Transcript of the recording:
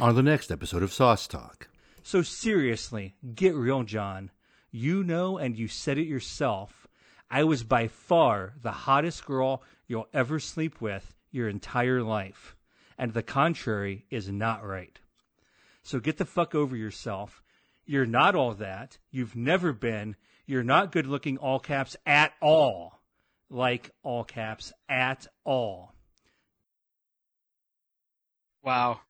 on the next episode of Sauce Talk. So seriously, get real, John. You know, and you said it yourself. I was by far the hottest girl you'll ever sleep with your entire life. And the contrary is not right. So get the fuck over yourself. You're not all that. You've never been. You're not good looking, all caps, at all. Like all caps, at all. Wow.